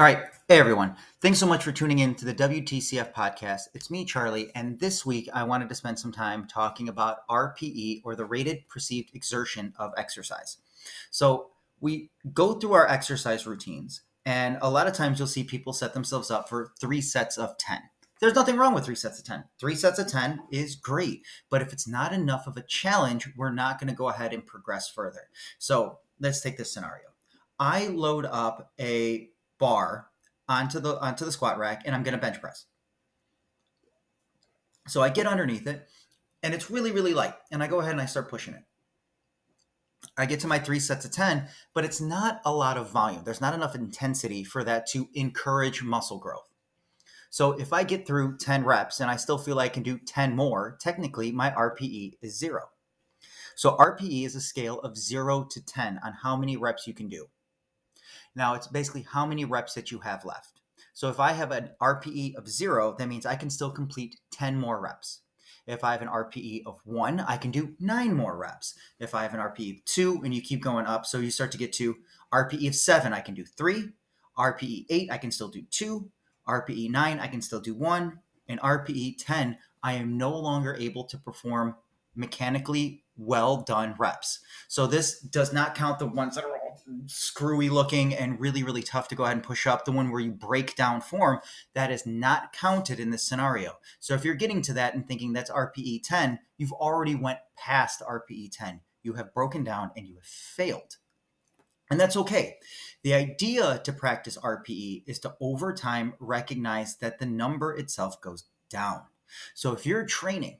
All right. Hey, everyone. Thanks so much for tuning in to the WTCF podcast. It's me, Charlie, and this week I wanted to spend some time talking about RPE or the rated perceived exertion of exercise. So, we go through our exercise routines, and a lot of times you'll see people set themselves up for three sets of 10. There's nothing wrong with three sets of 10. Three sets of 10 is great, but if it's not enough of a challenge, we're not going to go ahead and progress further. So, let's take this scenario. I load up a bar onto the onto the squat rack and I'm going to bench press. So I get underneath it and it's really really light and I go ahead and I start pushing it. I get to my 3 sets of 10, but it's not a lot of volume. There's not enough intensity for that to encourage muscle growth. So if I get through 10 reps and I still feel I can do 10 more, technically my RPE is 0. So RPE is a scale of 0 to 10 on how many reps you can do. Now it's basically how many reps that you have left. So if I have an RPE of zero, that means I can still complete 10 more reps. If I have an RPE of one, I can do nine more reps. If I have an RPE of two, and you keep going up, so you start to get to RPE of seven, I can do three. RPE eight, I can still do two. RPE nine, I can still do one. And RPE 10, I am no longer able to perform mechanically well done reps. So this does not count the ones that are screwy looking and really, really tough to go ahead and push up. The one where you break down form, that is not counted in this scenario. So if you're getting to that and thinking that's RPE 10, you've already went past RPE 10. You have broken down and you have failed. And that's okay. The idea to practice RPE is to over time recognize that the number itself goes down. So if you're training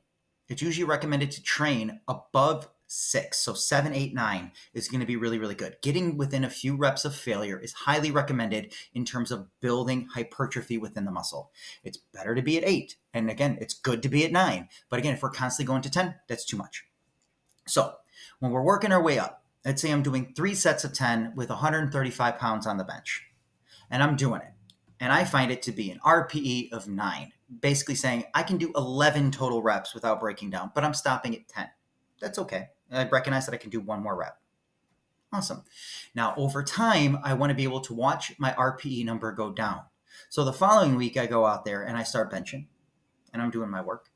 it's usually recommended to train above six. So seven, eight, nine is going to be really, really good. Getting within a few reps of failure is highly recommended in terms of building hypertrophy within the muscle. It's better to be at eight. And again, it's good to be at nine. But again, if we're constantly going to 10, that's too much. So when we're working our way up, let's say I'm doing three sets of 10 with 135 pounds on the bench, and I'm doing it. And I find it to be an RPE of nine basically saying I can do 11 total reps without breaking down, but I'm stopping at 10. That's okay. I recognize that I can do one more rep. Awesome. Now, over time, I want to be able to watch my RPE number go down. So the following week, I go out there and I start benching and I'm doing my work.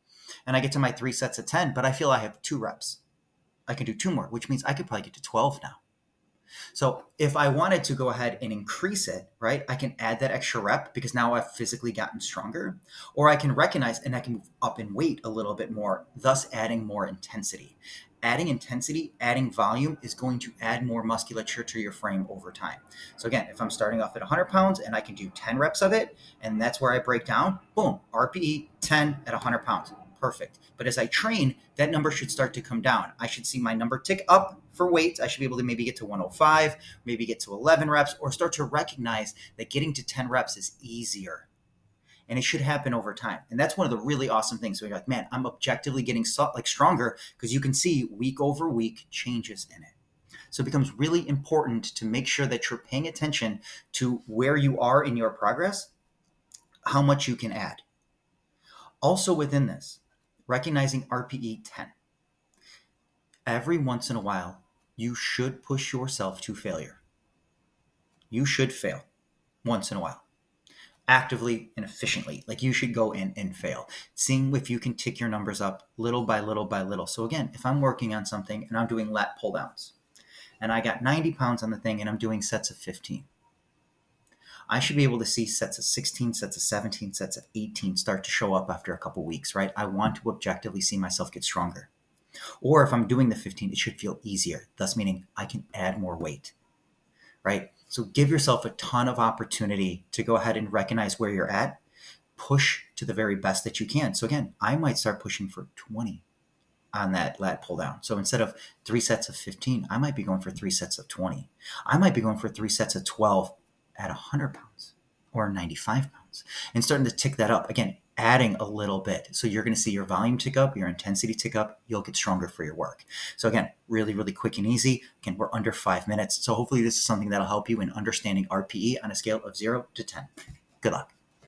And I get to my three sets of 10, but I feel I have two reps. I can do two more, which means I could probably get to 12 now. So if I wanted to go ahead and increase it, right, I can add that extra rep because now I've physically gotten stronger, or I can recognize and I can move up in weight a little bit more, thus adding more intensity. Adding intensity, adding volume is going to add more musculature to your frame over time. So again, if I'm starting off at 100 pounds and I can do 10 reps of it, and that's where I break down, boom, RPE 10 at 100 pounds perfect. But as I train, that number should start to come down. I should see my number tick up for weights. I should be able to maybe get to 105, maybe get to 11 reps, or start to recognize that getting to 10 reps is easier. And it should happen over time. And that's one of the really awesome things. So you're like, man, I'm objectively getting so, like stronger because you can see week over week changes in it. So it becomes really important to make sure that you're paying attention to where you are in your progress, how much you can add. Also within this, recognizing RPE 10. Every once in a while, you should push yourself to failure. You should fail once in a while, actively and efficiently. Like you should go in and fail, seeing if you can tick your numbers up little by little by little. So, again, if I'm working on something and I'm doing lat pull downs and I got 90 pounds on the thing and I'm doing sets of 15, I should be able to see sets of 16, sets of 17, sets of 18 start to show up after a couple weeks, right? I want to objectively see myself get stronger. Or if I'm doing the 15, it should feel easier, thus meaning I can add more weight, right? So give yourself a ton of opportunity to go ahead and recognize where you're at, push to the very best that you can. So again, I might start pushing for 20 on that lat pull down. So instead of three sets of 15, I might be going for three sets of 20. I might be going for three sets of 12 at 100 pounds or 95 pounds and starting to tick that up. Again, adding a little bit. So you're going to see your volume tick up, your intensity tick up, you'll get stronger for your work. So again, really, really quick and easy. Again, we're under five minutes. So hopefully this is something that'll help you in understanding RPE on a scale of zero to 10. Good luck.